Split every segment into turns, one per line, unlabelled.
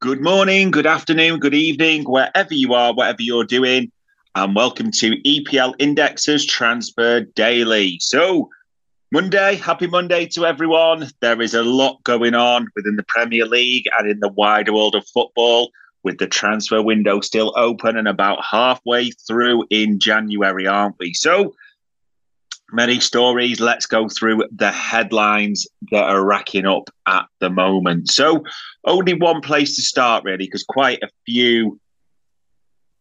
Good morning, good afternoon, good evening, wherever you are, whatever you're doing, and welcome to EPL Indexes Transfer Daily. So, Monday, happy Monday to everyone. There is a lot going on within the Premier League and in the wider world of football, with the transfer window still open and about halfway through in January, aren't we? So, many stories. Let's go through the headlines that are racking up at the moment. So, only one place to start, really, because quite a few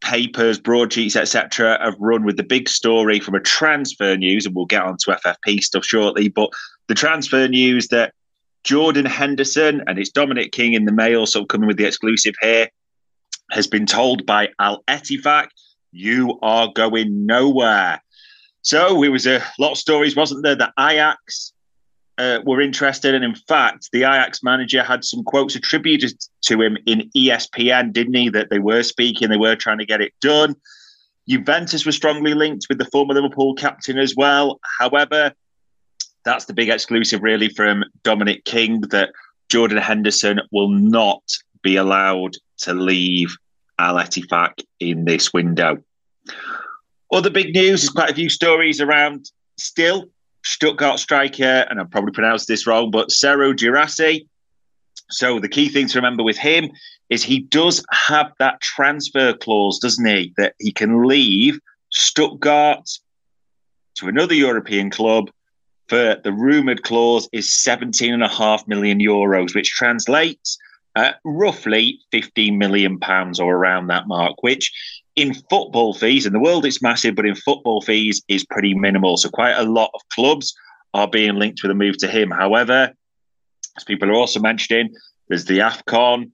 papers, broadsheets, etc., have run with the big story from a transfer news, and we'll get on to FFP stuff shortly. But the transfer news that Jordan Henderson and it's Dominic King in the mail, so coming with the exclusive here, has been told by Al Ettifaq, you are going nowhere. So it was a lot of stories, wasn't there? That Ajax uh, were interested, and in fact, the Ajax manager had some quotes attributed to him in ESPN, didn't he? That they were speaking, they were trying to get it done. Juventus was strongly linked with the former Liverpool captain as well. However, that's the big exclusive, really, from Dominic King that Jordan Henderson will not be allowed to leave Al Ettifaq in this window. Other big news is quite a few stories around still Stuttgart striker, and I've probably pronounced this wrong, but Serhou Guirassy. So the key thing to remember with him is he does have that transfer clause, doesn't he? That he can leave Stuttgart to another European club for the rumoured clause is 17.5 million euros, which translates uh, roughly 15 million pounds or around that mark, which in football fees, in the world it's massive, but in football fees is pretty minimal. So quite a lot of clubs are being linked with a move to him. However, as people are also mentioning, there's the AFCON,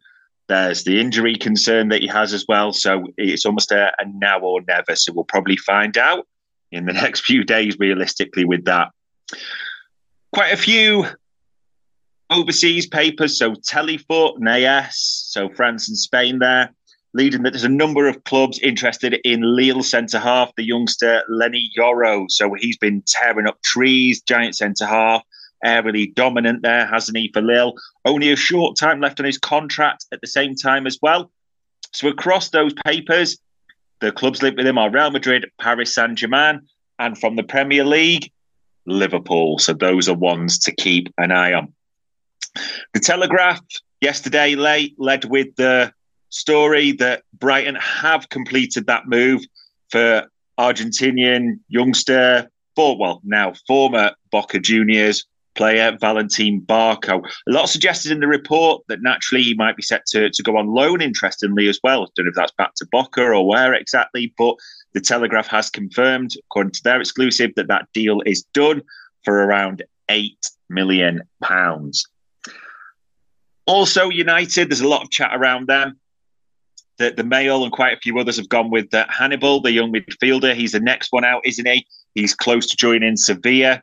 there's the injury concern that he has as well. So it's almost a, a now or never. So we'll probably find out in the next few days, realistically, with that. Quite a few overseas papers, so Telefoot and so France and Spain there, leading that there's a number of clubs interested in Lille centre half, the youngster Leny Yoro. So he's been tearing up trees, giant centre half, aerially dominant there, hasn't he, for Lille? Only a short time left on his contract at the same time as well. So across those papers, the clubs linked with him are Real Madrid, Paris Saint Germain, and from the Premier League, Liverpool. So those are ones to keep an eye on. The Telegraph yesterday late led with the story that Brighton have completed that move for Argentinian youngster, for well now former Boca Juniors player Valentin Barco. A lot suggested in the report that naturally he might be set to, to go on loan, interestingly as well. I don't know if that's back to Boca or where exactly, but the Telegraph has confirmed, according to their exclusive, that that deal is done for around eight million pounds. Also, United, there's a lot of chat around them. The, the Mail and quite a few others have gone with uh, Hannibal, the young midfielder. He's the next one out, isn't he? He's close to joining Sevilla.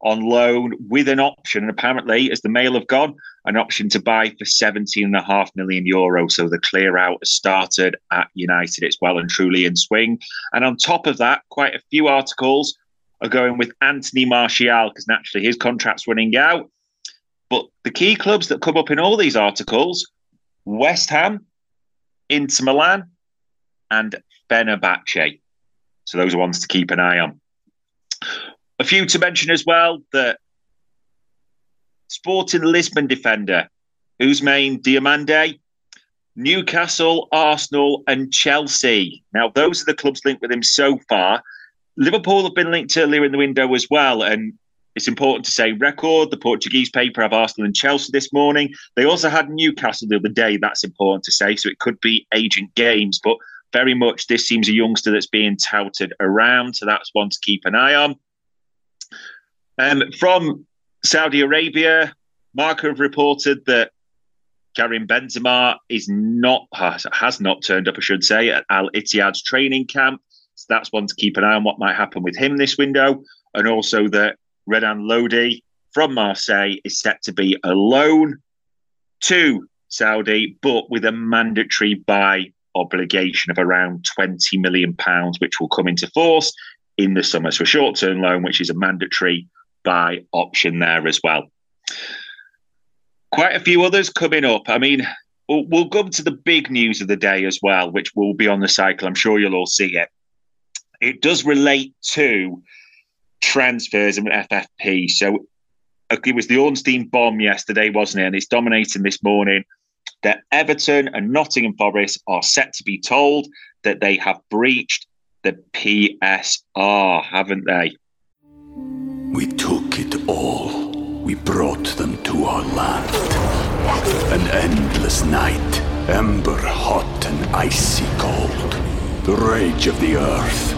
on loan with an option, and apparently, as the mail have gone, an option to buy for 17.5 million euro. So the clear out has started at United. It's well and truly in swing. And on top of that, quite a few articles are going with Anthony Martial because naturally his contract's running out. But the key clubs that come up in all these articles West Ham, Inter Milan, and Fenerbahce. So those are ones to keep an eye on. A few to mention as well that Sporting Lisbon defender Ousmane Diomande, Newcastle, Arsenal, and Chelsea. Now, those are the clubs linked with him so far. Liverpool have been linked earlier in the window as well, and it's important to say record. The Portuguese paper have Arsenal and Chelsea this morning. They also had Newcastle the other day. That's important to say. So it could be agent games, but very much this seems a youngster that's being touted around. So that's one to keep an eye on. Um, from Saudi Arabia, Marca have reported that Karim Benzema is not has not turned up, I should say, at Al Ittihad's training camp. So that's one to keep an eye on what might happen with him this window, and also that Renan Lodi from Marseille is set to be a loan to Saudi, but with a mandatory buy obligation of around 20 million pounds, which will come into force in the summer. So a short-term loan, which is a mandatory buy option there as well. Quite a few others coming up. I mean, we'll, we'll come to the big news of the day as well, which will be on the cycle. I'm sure you'll all see it. It does relate to transfers and FFP. So it was the Ornstein bomb yesterday, wasn't it? And it's dominating this morning that Everton and Nottingham Forest are set to be told that they have breached the PSR, haven't they?
We took it all. We brought them to our land. An endless night, ember hot and icy cold. The rage of the earth.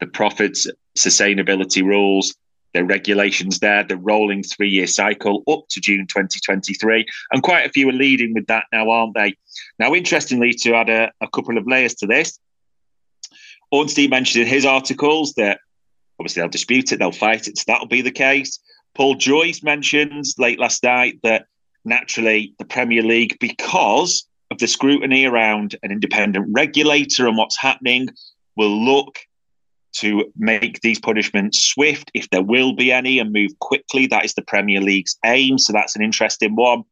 the profits, sustainability rules, the regulations there, the rolling three year cycle up to June 2023. And quite a few are leading with that now, aren't they? Now, interestingly, to add a, a couple of layers to this, Ornstein mentioned in his articles that obviously they'll dispute it, they'll fight it, so that'll be the case. Paul Joyce mentions late last night that naturally the Premier League, because of the scrutiny around an independent regulator and what's happening, will look to make these punishments swift, if there will be any, and move quickly. That is the Premier League's aim. So that's an interesting one.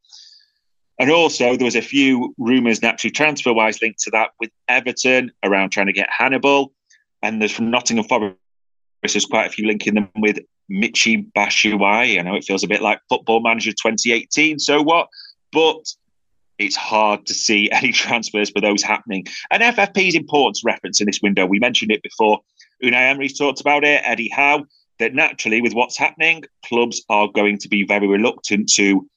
And also, there was a few rumours, naturally transfer wise, linked to that with Everton around trying to get Hannibal. And there's from Nottingham Forest, there's quite a few linking them with Michy Batshuayi. I know it feels a bit like Football Manager 2018. So what? But it's hard to see any transfers for those happening. And FFP is important to reference in this window. We mentioned it before. Unai Emery's talked about it, Eddie Howe, that naturally, with what's happening, clubs are going to be very reluctant to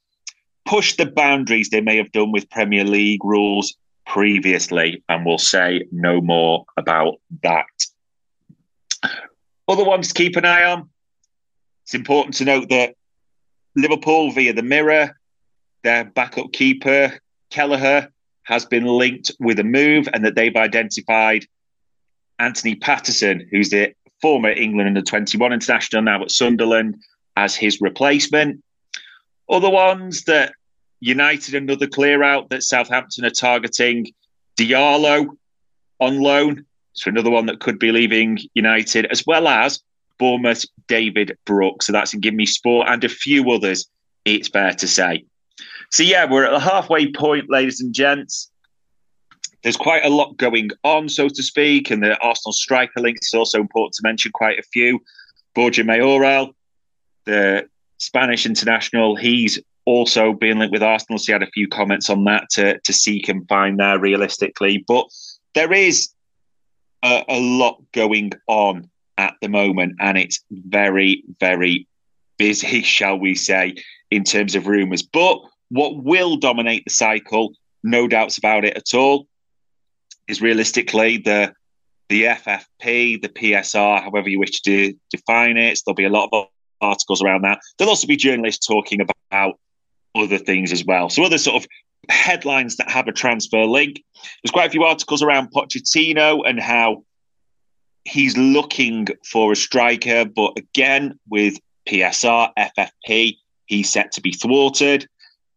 push the boundaries they may have done with Premier League rules previously, and we'll say no more about that. Other ones to keep an eye on. It's important to note that Liverpool, via the Mirror, their backup keeper, Kelleher, has been linked with a move and that they've identified Anthony Patterson, who's the former England under 21 international now at Sunderland, as his replacement. Other ones that United, another clear out that Southampton are targeting Diallo on loan. So another one that could be leaving United, as well as Bournemouth David Brooks. So that's in Give Me Sport and a few others, it's fair to say. So yeah, we're at the halfway point, ladies and gents. There's quite a lot going on, so to speak, and the Arsenal striker links is also important to mention quite a few. Borja Mayoral, the Spanish international, he's also being linked with Arsenal. So he had a few comments on that to, to seek and find there realistically. But there is a, a lot going on at the moment, and it's very, very busy, shall we say, in terms of rumours. But what will dominate the cycle, no doubts about it at all, is realistically the the FFP, the PSR, however you wish to define it. There'll be a lot of articles around that. There'll also be journalists talking about other things as well. So other sort of headlines that have a transfer link. There's quite a few articles around Pochettino and how he's looking for a striker, but again with PSR, FFP, he's set to be thwarted.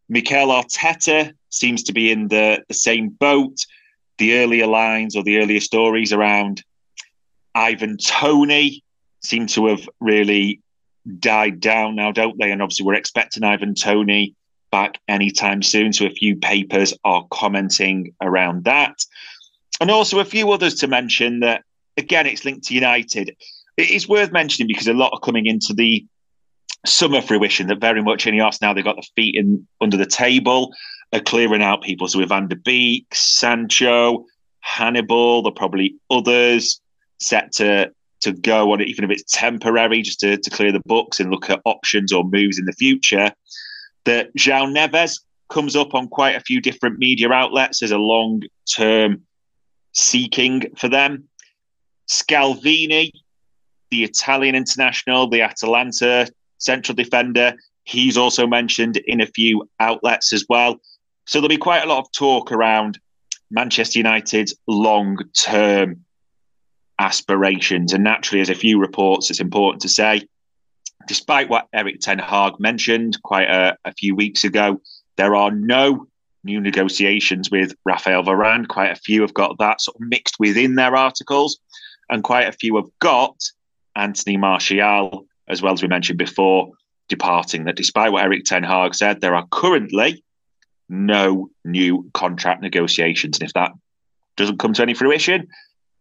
Mikel Arteta seems to be in the, the same boat. The earlier lines or the earlier stories around Ivan Toney seem to have really died down now, don't they? And obviously, we're expecting Ivan Toney back anytime soon. So, a few papers are commenting around that. And also, a few others to mention that, again, it's linked to United. It is worth mentioning because a lot are coming into the summer fruition that very much in the now they've got the feet in under the table, are clearing out people. So, with Van der Beek, Sancho, Hannibal, there are probably others set to to go on it, even if it's temporary, just to, to clear the books and look at options or moves in the future. That João Neves comes up on quite a few different media outlets as a long term seeking for them. Scalvini, the Italian international, the Atalanta central defender, he's also mentioned in a few outlets as well. So there'll be quite a lot of talk around Manchester United's long term aspirations. And naturally, as a few reports, it's important to say, despite what Erik Ten Hag mentioned quite a, a few weeks ago, there are no new negotiations with Rafael Varane. Quite a few have got that sort of mixed within their articles, and quite a few have got Anthony Martial, as well as we mentioned before, departing. That despite what Erik Ten Hag said, there are currently no new contract negotiations. And if that doesn't come to any fruition,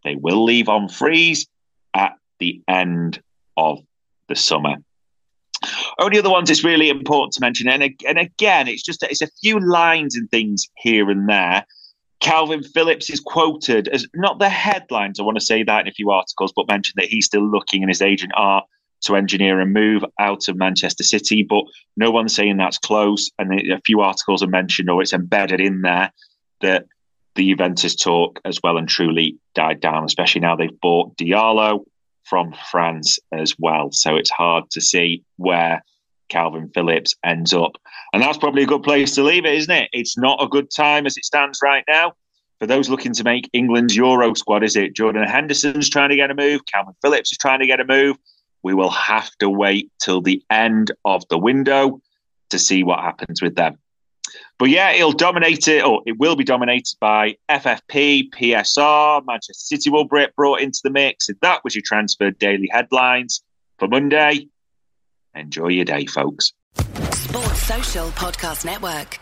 they will leave on freeze at the end of the summer. Only other ones it's really important to mention, and, and again, it's just it's a few lines and things here and there. Kalvin Phillips is quoted as not the headlines. I want to say that in a few articles, but mentioned that he's still looking and his agent are to engineer a move out of Manchester City, but no one's saying that's close. And a few articles are mentioned or it's embedded in there that the Juventus talk as well and truly died down, especially now they've bought Djaló from France as well. So it's hard to see where Kalvin Phillips ends up. And that's probably a good place to leave it, isn't it? It's not a good time as it stands right now. For those looking to make England's Euro squad, is it? Jordan Henderson's trying to get a move. Kalvin Phillips is trying to get a move. We will have to wait till the end of the window to see what happens with them. But yeah, it'll dominate it, or it will be dominated by FFP, PSR. Manchester City will be brought into the mix. If that was your transfer daily headlines for Monday, enjoy your day, folks.
Sports Social Podcast Network.